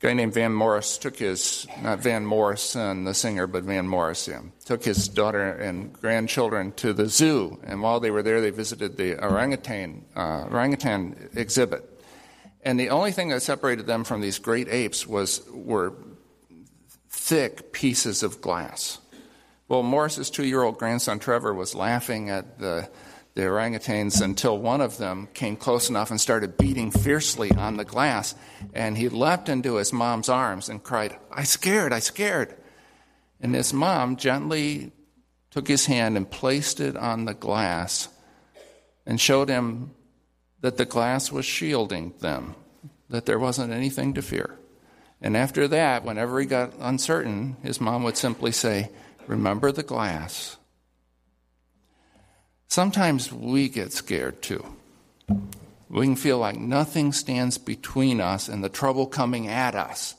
guy named Van Morris took his, not Van Morrison, the singer, but Van Morris, yeah, took his daughter and grandchildren to the zoo. And while they were there, they visited the orangutan, uh, orangutan exhibit. And the only thing that separated them from these great apes was, were thick pieces of glass. Well, Morris's two year old grandson Trevor was laughing at the the orangutans until one of them came close enough and started beating fiercely on the glass. And he leapt into his mom's arms and cried, I scared, I scared. And his mom gently took his hand and placed it on the glass and showed him that the glass was shielding them, that there wasn't anything to fear. And after that, whenever he got uncertain, his mom would simply say, Remember the glass. Sometimes we get scared too. We can feel like nothing stands between us and the trouble coming at us.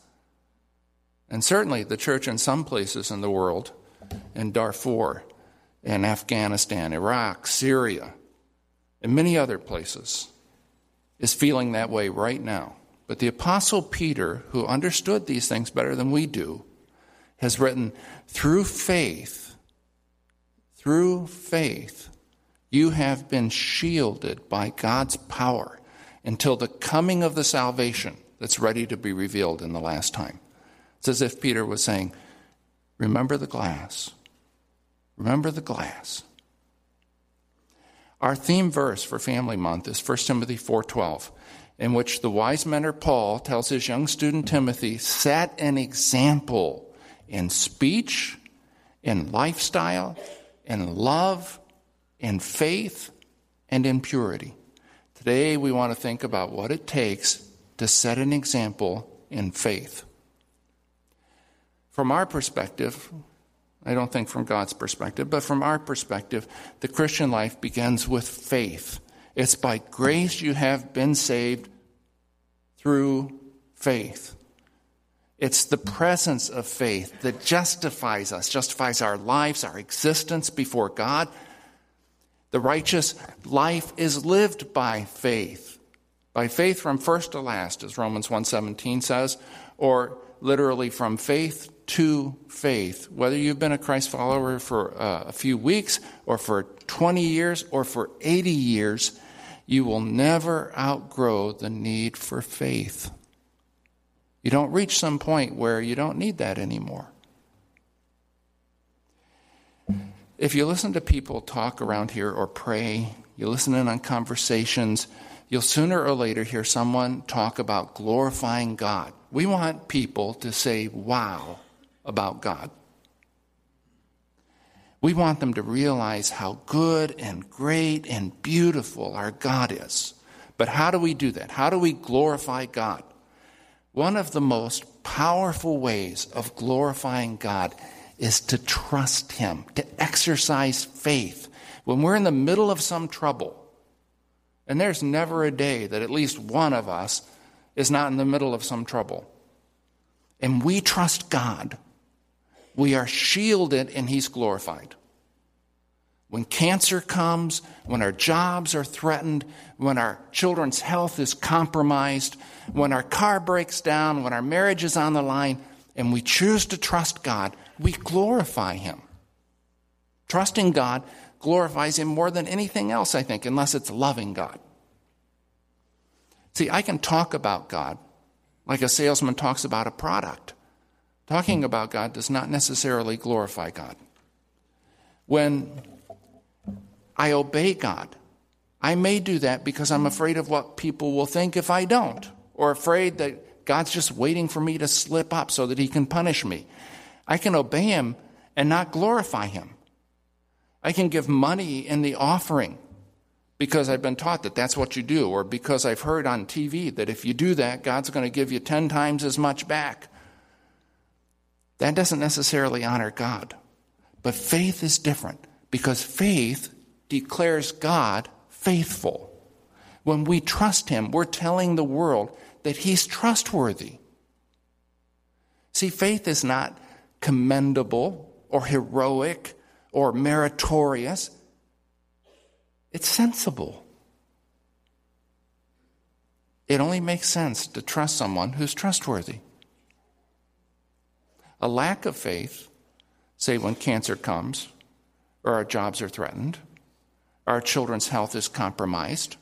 And certainly the church in some places in the world, in Darfur, in Afghanistan, Iraq, Syria, and many other places, is feeling that way right now. But the Apostle Peter, who understood these things better than we do, has written, through faith, through faith, you have been shielded by God's power until the coming of the salvation that's ready to be revealed in the last time. It's as if Peter was saying, Remember the glass. Remember the glass. Our theme verse for Family Month is 1 Timothy 4:12, in which the wise mentor Paul tells his young student Timothy, "Set an example in speech, in lifestyle, in love, in faith and in purity. Today, we want to think about what it takes to set an example in faith. From our perspective, I don't think from God's perspective, but from our perspective, the Christian life begins with faith. It's by grace you have been saved through faith. It's the presence of faith that justifies us, justifies our lives, our existence before God, the righteous life is lived by faith. By faith from first to last, as Romans 1:17 says, or literally from faith to faith. Whether you've been a Christ follower for uh, a few weeks or for 20 years or for 80 years, you will never outgrow the need for faith. You don't reach some point where you don't need that anymore. If you listen to people talk around here or pray, you listen in on conversations, you'll sooner or later hear someone talk about glorifying God. We want people to say, wow, about God. We want them to realize how good and great and beautiful our God is. But how do we do that? How do we glorify God? One of the most powerful ways of glorifying God is to trust Him, to exercise faith. When we're in the middle of some trouble, and there's never a day that at least one of us is not in the middle of some trouble, and we trust God, we are shielded and He's glorified. When cancer comes, when our jobs are threatened, when our children's health is compromised, when our car breaks down, when our marriage is on the line, and we choose to trust God, we glorify Him. Trusting God glorifies Him more than anything else, I think, unless it's loving God. See, I can talk about God like a salesman talks about a product. Talking about God does not necessarily glorify God. When I obey God, I may do that because I'm afraid of what people will think if I don't, or afraid that God's just waiting for me to slip up so that He can punish me. I can obey him and not glorify him. I can give money in the offering because I've been taught that that's what you do, or because I've heard on TV that if you do that, God's going to give you 10 times as much back. That doesn't necessarily honor God. But faith is different because faith declares God faithful. When we trust Him, we're telling the world that He's trustworthy. See, faith is not commendable or heroic or meritorious. It's sensible. It only makes sense to trust someone who's trustworthy. A lack of faith, say when cancer comes, or our jobs are threatened, our children's health is compromised,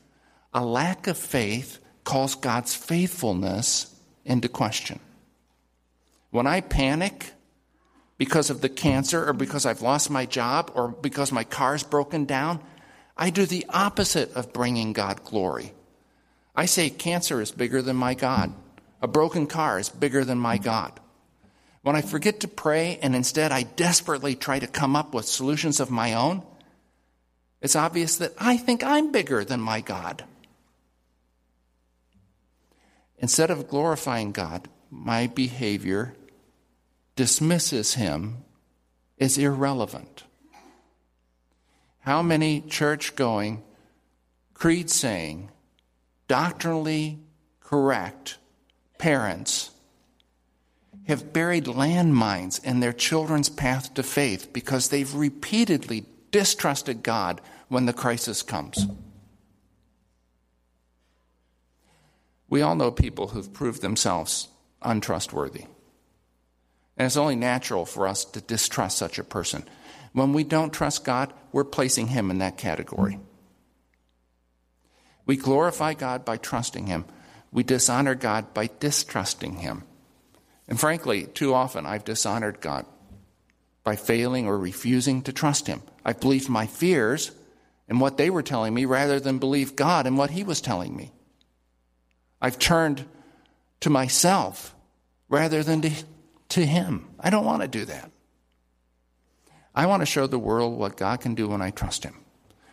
a lack of faith calls God's faithfulness into question. When I panic because of the cancer or because I've lost my job or because my car's broken down, I do the opposite of bringing God glory. I say cancer is bigger than my God. A broken car is bigger than my God. When I forget to pray and instead I desperately try to come up with solutions of my own, it's obvious that I think I'm bigger than my God. Instead of glorifying God, my behavior dismisses him as irrelevant. How many church going, creed saying, doctrinally correct parents have buried landmines in their children's path to faith because they've repeatedly distrusted God when the crisis comes. We all know people who've proved themselves untrustworthy. And it's only natural for us to distrust such a person. When we don't trust God, we're placing him in that category. We glorify God by trusting him. We dishonor God by distrusting him. And frankly, too often I've dishonored God by failing or refusing to trust him. I believed my fears and what they were telling me rather than believe God and what he was telling me. I've turned to myself rather than to, to him. I don't want to do that. I want to show the world what God can do when I trust him.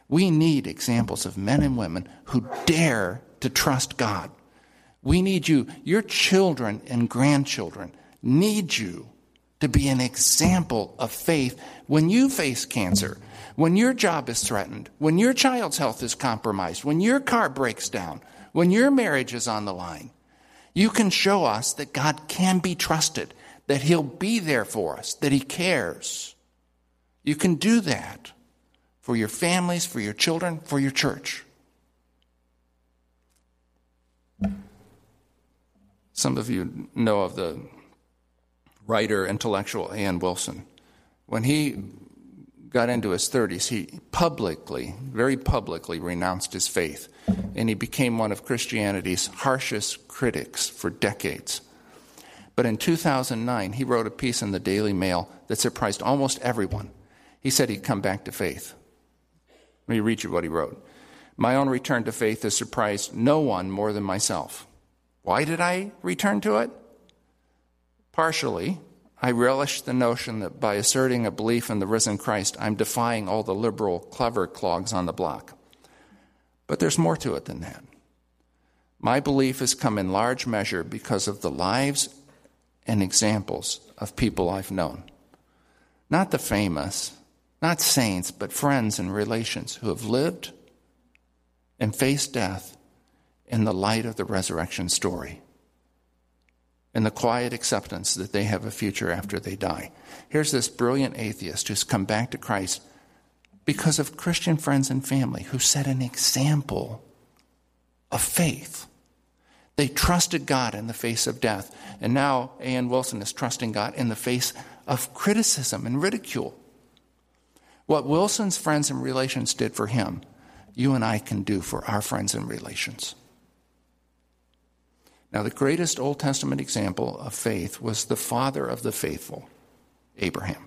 We need examples of men and women who dare to trust God. We need you. Your children and grandchildren need you to be an example of faith when you face cancer, when your job is threatened, when your child's health is compromised, when your car breaks down, when your marriage is on the line. You can show us that God can be trusted, that He'll be there for us, that He cares. You can do that for your families, for your children, for your church. Some of you know of the writer, intellectual A.N. Wilson. When he got into his 30s, he publicly, very publicly, renounced his faith, and he became one of Christianity's harshest critics for decades. But in 2009, he wrote a piece in the Daily Mail that surprised almost everyone. He said he'd come back to faith. Let me read you what he wrote. My own return to faith has surprised no one more than myself. Why did I return to it? Partially, I relish the notion that by asserting a belief in the risen Christ, I'm defying all the liberal, clever clogs on the block. But there's more to it than that. My belief has come in large measure because of the lives and examples of people I've known. Not the famous, not saints, but friends and relations who have lived and faced death in the light of the resurrection story and the quiet acceptance that they have a future after they die. Here's this brilliant atheist who's come back to Christ because of Christian friends and family who set an example of faith. They trusted God in the face of death. And now A.N. Wilson is trusting God in the face of criticism and ridicule. What Wilson's friends and relations did for him, you and I can do for our friends and relations. Now, the greatest Old Testament example of faith was the father of the faithful, Abraham.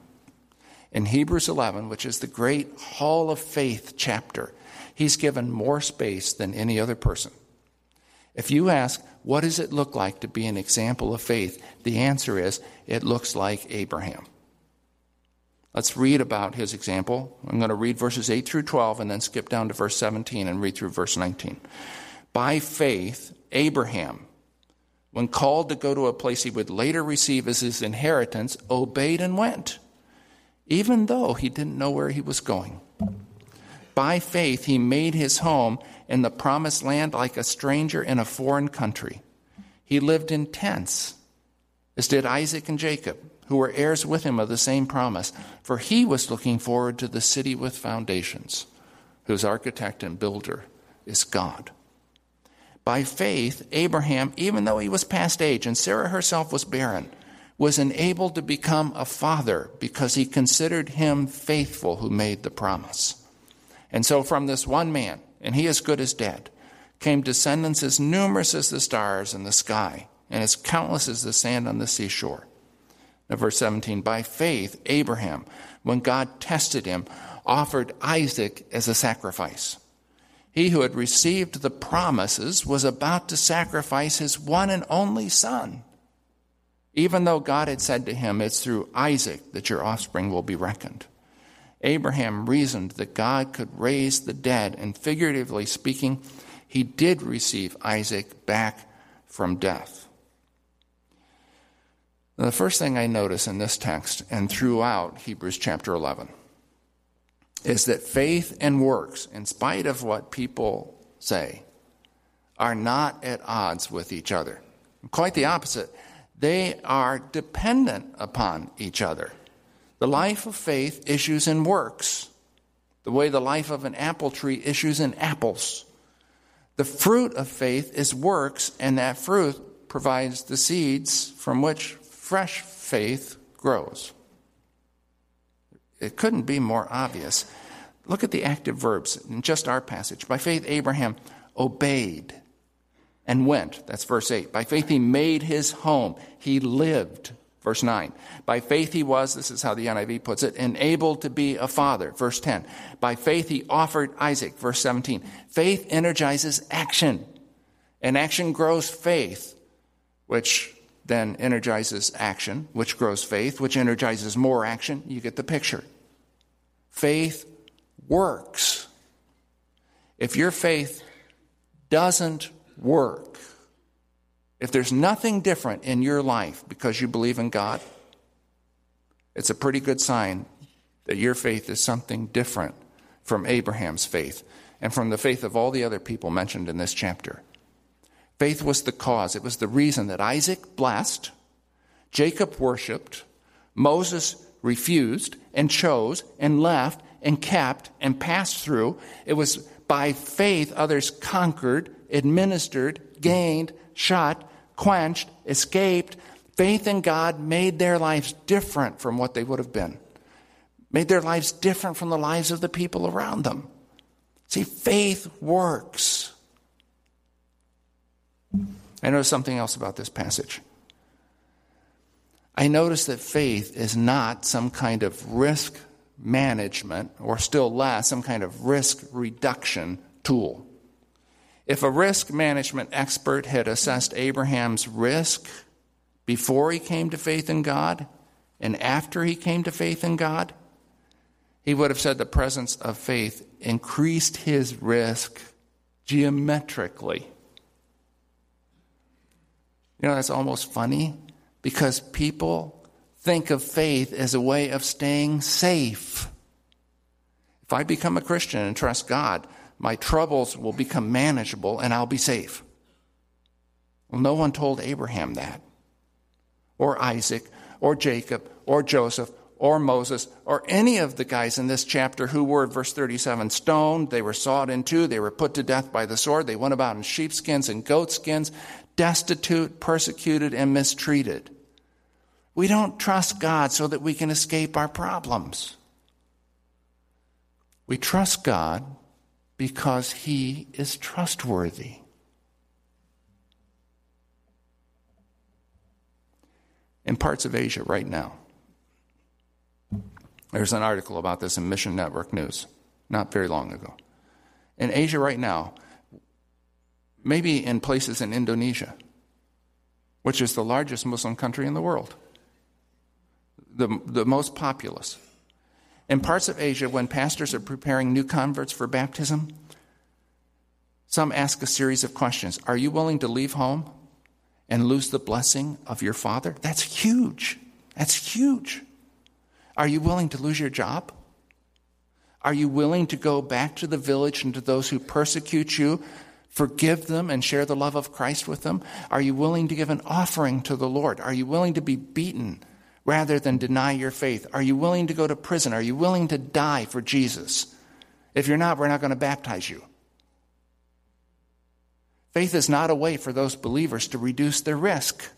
In Hebrews 11, which is the great Hall of Faith chapter, he's given more space than any other person. If you ask, what does it look like to be an example of faith? The answer is, it looks like Abraham. Let's read about his example. I'm going to read verses 8 through 12 and then skip down to verse 17 and read through verse 19. By faith, Abraham, when called to go to a place he would later receive as his inheritance, obeyed and went, even though he didn't know where he was going. By faith, he made his home in the promised land like a stranger in a foreign country. He lived in tents, as did Isaac and Jacob, who were heirs with him of the same promise, for he was looking forward to the city with foundations, whose architect and builder is God. By faith, Abraham, even though he was past age and Sarah herself was barren, was enabled to become a father because he considered him faithful who made the promise. And so, from this one man, and he as good as dead, came descendants as numerous as the stars in the sky and as countless as the sand on the seashore. Now, verse 17 By faith, Abraham, when God tested him, offered Isaac as a sacrifice. He who had received the promises was about to sacrifice his one and only son even though God had said to him, It's through Isaac that your offspring will be reckoned. Abraham reasoned that God could raise the dead, and figuratively speaking, he did receive Isaac back from death. Now, the first thing I notice in this text and throughout Hebrews chapter 11 is that faith and works, in spite of what people say, are not at odds with each other. Quite the opposite. They are dependent upon each other. The life of faith issues in works, the way the life of an apple tree issues in apples. The fruit of faith is works, and that fruit provides the seeds from which fresh faith grows. It couldn't be more obvious. Look at the active verbs in just our passage. By faith, Abraham obeyed and went. That's verse 8. By faith, he made his home. He lived. Verse 9. By faith, he was, this is how the NIV puts it, enabled to be a father. Verse 10. By faith, he offered Isaac. Verse 17. Faith energizes action, and action grows faith, which then energizes action, which grows faith, which energizes more action. You get the picture. Faith works. If your faith doesn't work, if there's nothing different in your life because you believe in God, it's a pretty good sign that your faith is something different from Abraham's faith and from the faith of all the other people mentioned in this chapter. Faith was the cause, it was the reason that Isaac blessed, Jacob worshiped, Moses refused and chose and left and kept and passed through. It was by faith others conquered administered, gained, shot, quenched, escaped. Faith in God made their lives different from what they would have been, made their lives different from the lives of the people around them. See, faith works. I notice something else about this passage. I notice that faith is not some kind of risk management, or still less, some kind of risk reduction tool. If a risk management expert had assessed Abraham's risk before he came to faith in God and after he came to faith in God, he would have said the presence of faith increased his risk geometrically. You know, that's almost funny because people think of faith as a way of staying safe. If I become a Christian and trust God, my troubles will become manageable and I'll be safe. Well, no one told Abraham that, or Isaac, or Jacob, or Joseph, or Moses, or any of the guys in this chapter who were, verse 37, stoned. They were sawed in two. They were put to death by the sword. They went about in sheepskins and goatskins, destitute, persecuted, and mistreated. We don't trust God so that we can escape our problems. We trust God because he is trustworthy. In parts of Asia right now, there's an article about this in Mission Network News not very long ago. In Asia right now, maybe in places in Indonesia, which is the largest Muslim country in the world, the, the most populous. In parts of Asia, when pastors are preparing new converts for baptism, some ask a series of questions Are you willing to leave home and lose the blessing of your father? That's huge. That's huge. Are you willing to lose your job? Are you willing to go back to the village and to those who persecute you, forgive them, and share the love of Christ with them? Are you willing to give an offering to the Lord? Are you willing to be beaten rather than deny your faith? Are you willing to go to prison? Are you willing to die for Jesus? If you're not, we're not going to baptize you. Faith is not a way for those believers to reduce their risk.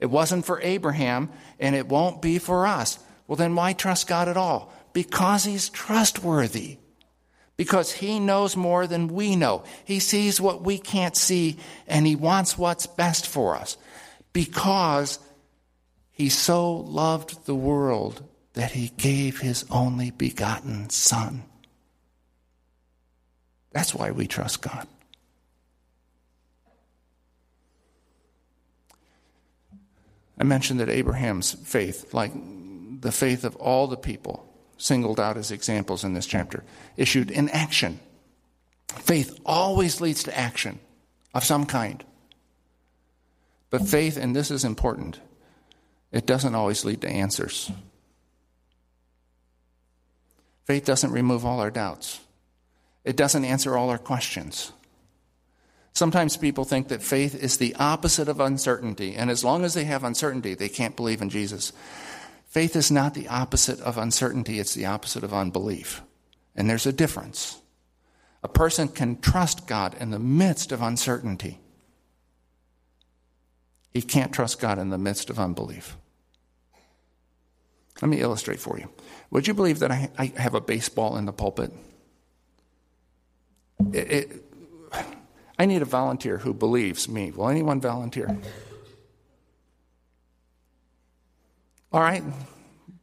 It wasn't for Abraham, and it won't be for us. Well, then why trust God at all? Because He's trustworthy. Because He knows more than we know. He sees what we can't see, and He wants what's best for us. Because He so loved the world that He gave His only begotten Son. That's why we trust God. I mentioned that Abraham's faith, like the faith of all the people singled out as examples in this chapter, issued in action. Faith always leads to action of some kind. But faith, and this is important, it doesn't always lead to answers. Faith doesn't remove all our doubts, it doesn't answer all our questions. Sometimes people think that faith is the opposite of uncertainty, and as long as they have uncertainty, they can't believe in Jesus. Faith is not the opposite of uncertainty, it's the opposite of unbelief. And there's a difference. A person can trust God in the midst of uncertainty. He can't trust God in the midst of unbelief. Let me illustrate for you. Would you believe that I, I have a baseball in the pulpit? It, it, I need a volunteer who believes me. Will anyone volunteer? All right.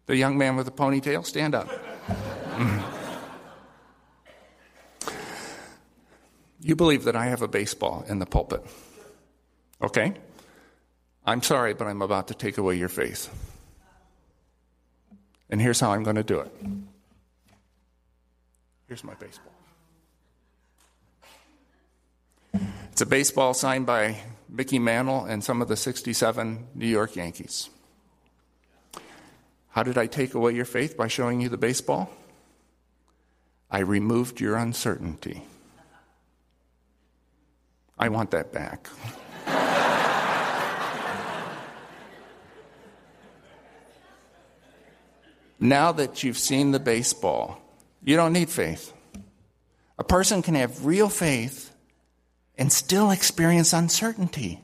The young man with the ponytail, stand up. you believe that I have a baseball in the pulpit. Okay? I'm sorry, but I'm about to take away your faith. And here's how I'm going to do it. Here's my baseball. It's a baseball signed by Mickey Mantle and some of the 67 New York Yankees. How did I take away your faith by showing you the baseball? I removed your uncertainty. I want that back. Now that you've seen the baseball, you don't need faith. A person can have real faith and still experience uncertainty.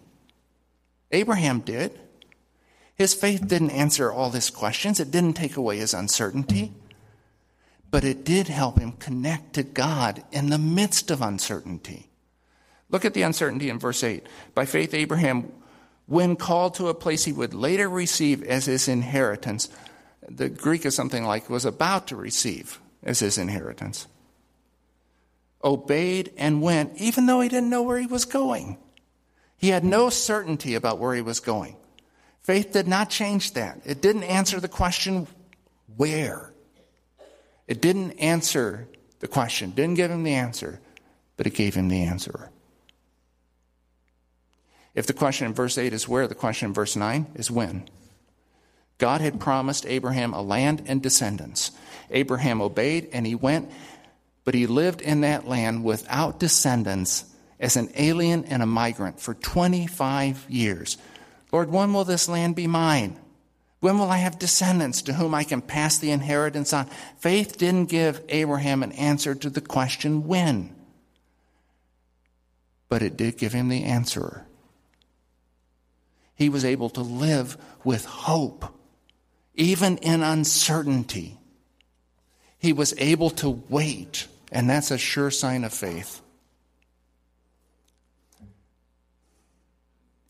Abraham did. His faith didn't answer all his questions, it didn't take away his uncertainty, but it did help him connect to God in the midst of uncertainty. Look at the uncertainty in verse 8. By faith, Abraham, when called to a place he would later receive as his inheritance, the Greek is something like was about to receive as his inheritance obeyed and went, even though he didn't know where he was going. He had no certainty about where he was going. Faith did not change that. It didn't answer the question, where? It didn't answer the question, didn't give him the answer, but it gave him the answer. If the question in verse 8 is where, the question in verse 9 is when. God had promised Abraham a land and descendants. Abraham obeyed and he went but he lived in that land without descendants as an alien and a migrant for 25 years. Lord, when will this land be mine? When will I have descendants to whom I can pass the inheritance on? Faith didn't give Abraham an answer to the question when, but it did give him the answer. He was able to live with hope, even in uncertainty. He was able to wait and that's a sure sign of faith.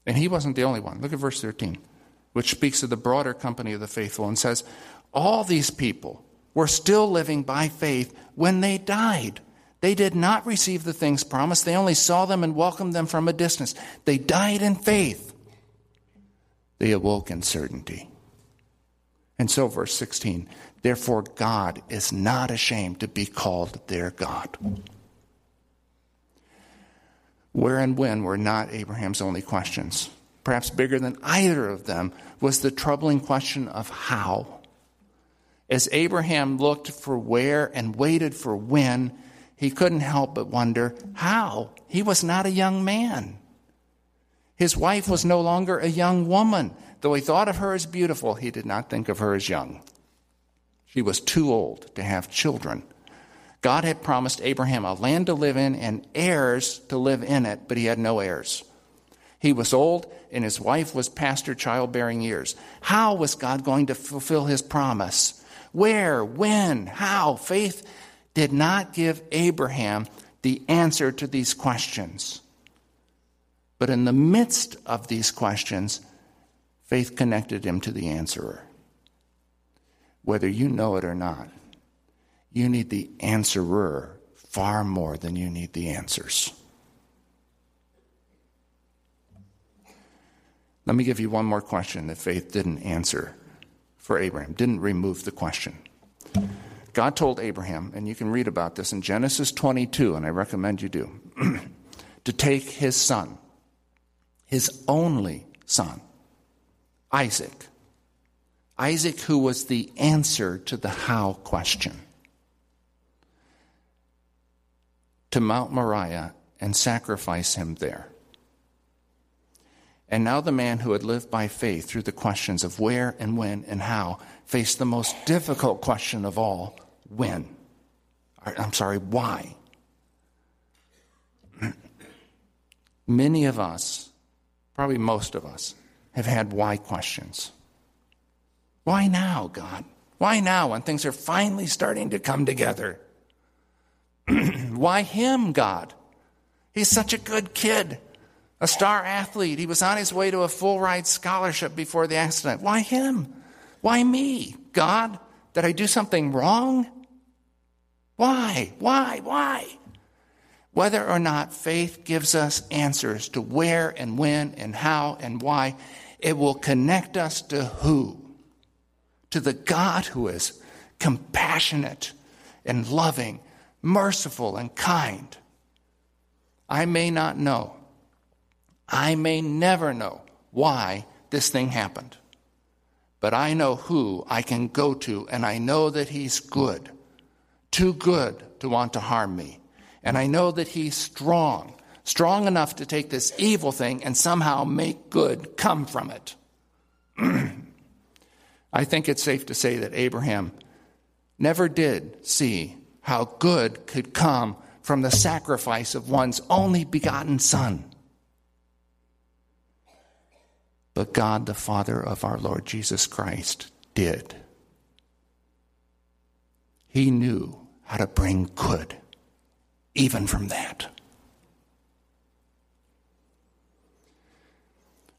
And he wasn't the only one. Look at verse 13, which speaks of the broader company of the faithful and says, All these people were still living by faith when they died. They did not receive the things promised, they only saw them and welcomed them from a distance. They died in faith. They awoke in certainty. And so, verse 16, therefore, God is not ashamed to be called their God. Where and when were not Abraham's only questions. Perhaps bigger than either of them was the troubling question of how. As Abraham looked for where and waited for when, he couldn't help but wonder how. He was not a young man. His wife was no longer a young woman. Though he thought of her as beautiful, he did not think of her as young. She was too old to have children. God had promised Abraham a land to live in and heirs to live in it, but he had no heirs. He was old, and his wife was past her childbearing years. How was God going to fulfill his promise? Where? When? How? Faith did not give Abraham the answer to these questions. But in the midst of these questions, faith connected him to the answerer. Whether you know it or not, you need the answerer far more than you need the answers. Let me give you one more question that faith didn't answer for Abraham, didn't remove the question. God told Abraham, and you can read about this in Genesis 22, and I recommend you do, to take his son, his only son, Isaac. Isaac, who was the answer to the how question, to Mount Moriah and sacrifice him there. And now the man who had lived by faith through the questions of where and when and how faced the most difficult question of all when? I'm sorry, why? Many of us, probably most of us, have had why questions. Why now, God? Why now when things are finally starting to come together? why him, God? He's such a good kid a star athlete. He was on his way to a full ride scholarship before the accident. Why him? Why me? God, did I do something wrong? Why? Why? Why? Whether or not faith gives us answers to where and when and how and why, it will connect us to who? To the God who is compassionate and loving, merciful and kind. I may not know I may never know why this thing happened, but I know who I can go to, and I know that He's good, too good to want to harm me. And I know that He's strong, strong enough to take this evil thing and somehow make good come from it. I think it's safe to say that Abraham never did see how good could come from the sacrifice of one's only begotten son. But God, the Father of our Lord Jesus Christ, did. He knew how to bring good, even from that.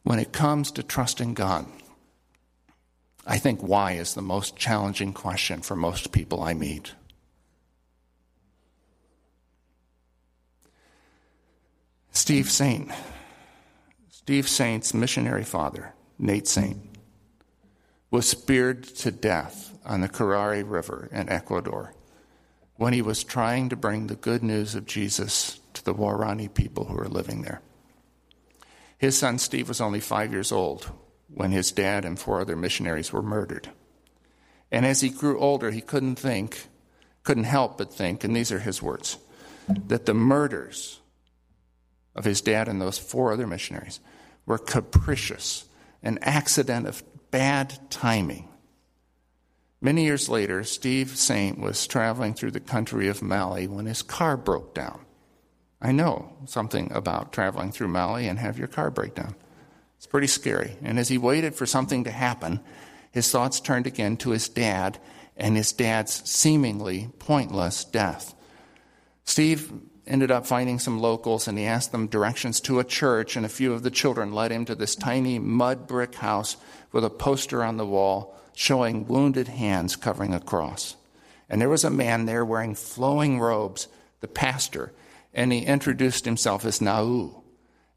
When it comes to trusting God, I think why is the most challenging question for most people I meet. Steve Saint Steve Saint's missionary father, Nate Saint, was speared to death on the Curaray River in Ecuador when he was trying to bring the good news of Jesus to the Waorani people who were living there. His son Steve was only five years old when his dad and four other missionaries were murdered. And as he grew older, he couldn't think, couldn't help but think, and these are his words, that the murders of his dad and those four other missionaries were capricious, an accident of bad timing. Many years later, Steve Saint was traveling through the country of Mali when his car broke down. I know something about traveling through Mali and have your car break down. It's pretty scary. And as he waited for something to happen, his thoughts turned again to his dad and his dad's seemingly pointless death. Steve ended up finding some locals and he asked them directions to a church, and a few of the children led him to this tiny mud brick house with a poster on the wall showing wounded hands covering a cross. And there was a man there wearing flowing robes, the pastor, and he introduced himself as Nau.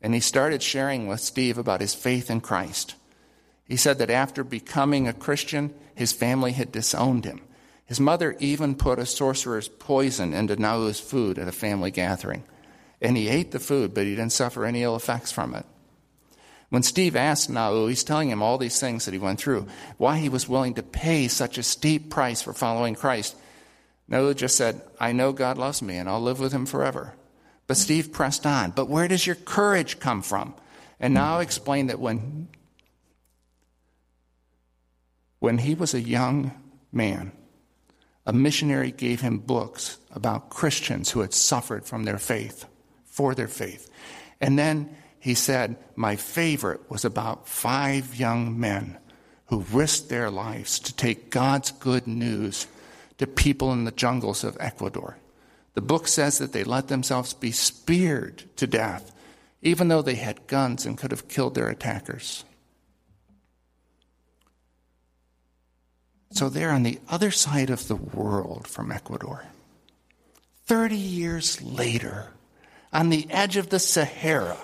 And he started sharing with Steve about his faith in Christ. He said that after becoming a Christian, his family had disowned him his mother even put a sorcerer's poison into Nau's food at a family gathering. And he ate the food, but he didn't suffer any ill effects from it. When Steve asked Nau, he's telling him all these things that he went through, why he was willing to pay such a steep price for following Christ. Nau just said, I know God loves me and I'll live with him forever. But Steve pressed on, but where does your courage come from? And Nau explained that when, when he was a young man, a missionary gave him books about Christians who had suffered from their faith, for their faith. And then he said, My favorite was about five young men who risked their lives to take God's good news to people in the jungles of Ecuador. The book says that they let themselves be speared to death, even though they had guns and could have killed their attackers. So they're on the other side of the world from Ecuador. 30 years later, on the edge of the Sahara,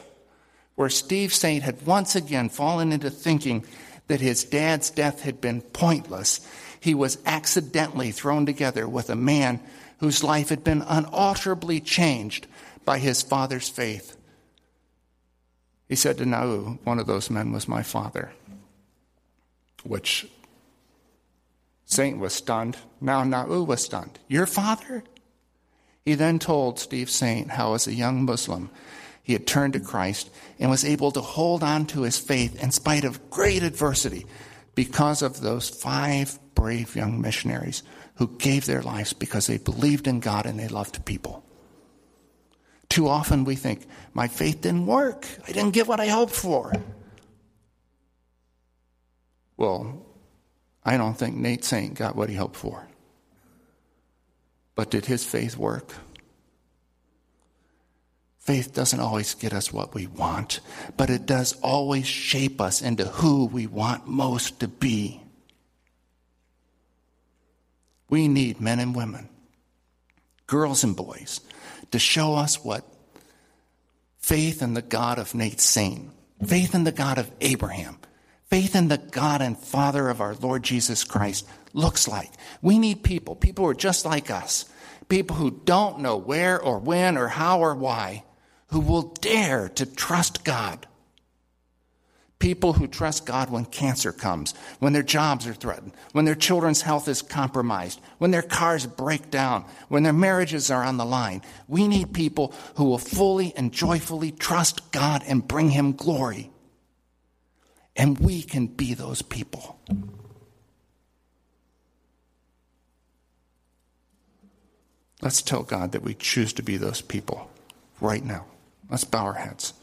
where Steve Saint had once again fallen into thinking that his dad's death had been pointless, he was accidentally thrown together with a man whose life had been unalterably changed by his father's faith. He said to Nau, one of those men was my father, which Saint was stunned. Now Nau was stunned. Your father? He then told Steve Saint how, as a young Muslim, he had turned to Christ and was able to hold on to his faith in spite of great adversity because of those five brave young missionaries who gave their lives because they believed in God and they loved people. Too often we think, my faith didn't work. I didn't get what I hoped for. Well, I don't think Nate Saint got what he hoped for. But did his faith work? Faith doesn't always get us what we want, but it does always shape us into who we want most to be. We need men and women, girls and boys, to show us what faith in the God of Nate Saint, faith in the God of Abraham, faith in the God and Father of our Lord Jesus Christ looks like. We need people, people who are just like us, people who don't know where or when or how or why, who will dare to trust God. People who trust God when cancer comes, when their jobs are threatened, when their children's health is compromised, when their cars break down, when their marriages are on the line. We need people who will fully and joyfully trust God and bring Him glory. And we can be those people. Let's tell God that we choose to be those people right now. Let's bow our heads.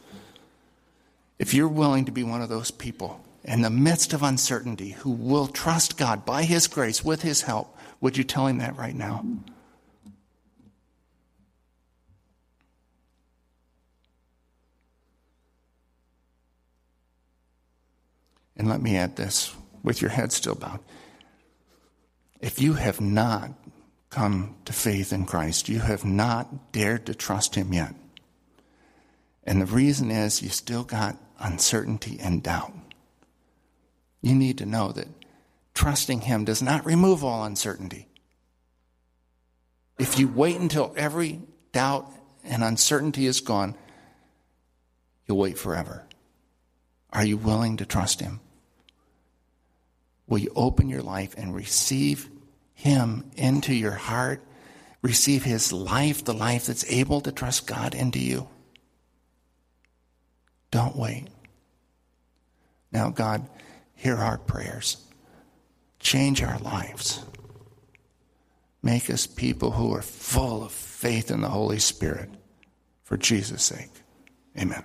If you're willing to be one of those people in the midst of uncertainty who will trust God by His grace, with His help, would you tell Him that right now? And let me add this with your head still bowed. If you have not come to faith in Christ, you have not dared to trust Him yet. And the reason is you still got uncertainty and doubt. You need to know that trusting Him does not remove all uncertainty. If you wait until every doubt and uncertainty is gone, you'll wait forever. Are you willing to trust Him? Will you open your life and receive Him into your heart? Receive His life, the life that's able to trust God into you? Don't wait. Now, God, hear our prayers. Change our lives. Make us people who are full of faith in the Holy Spirit for Jesus' sake. Amen.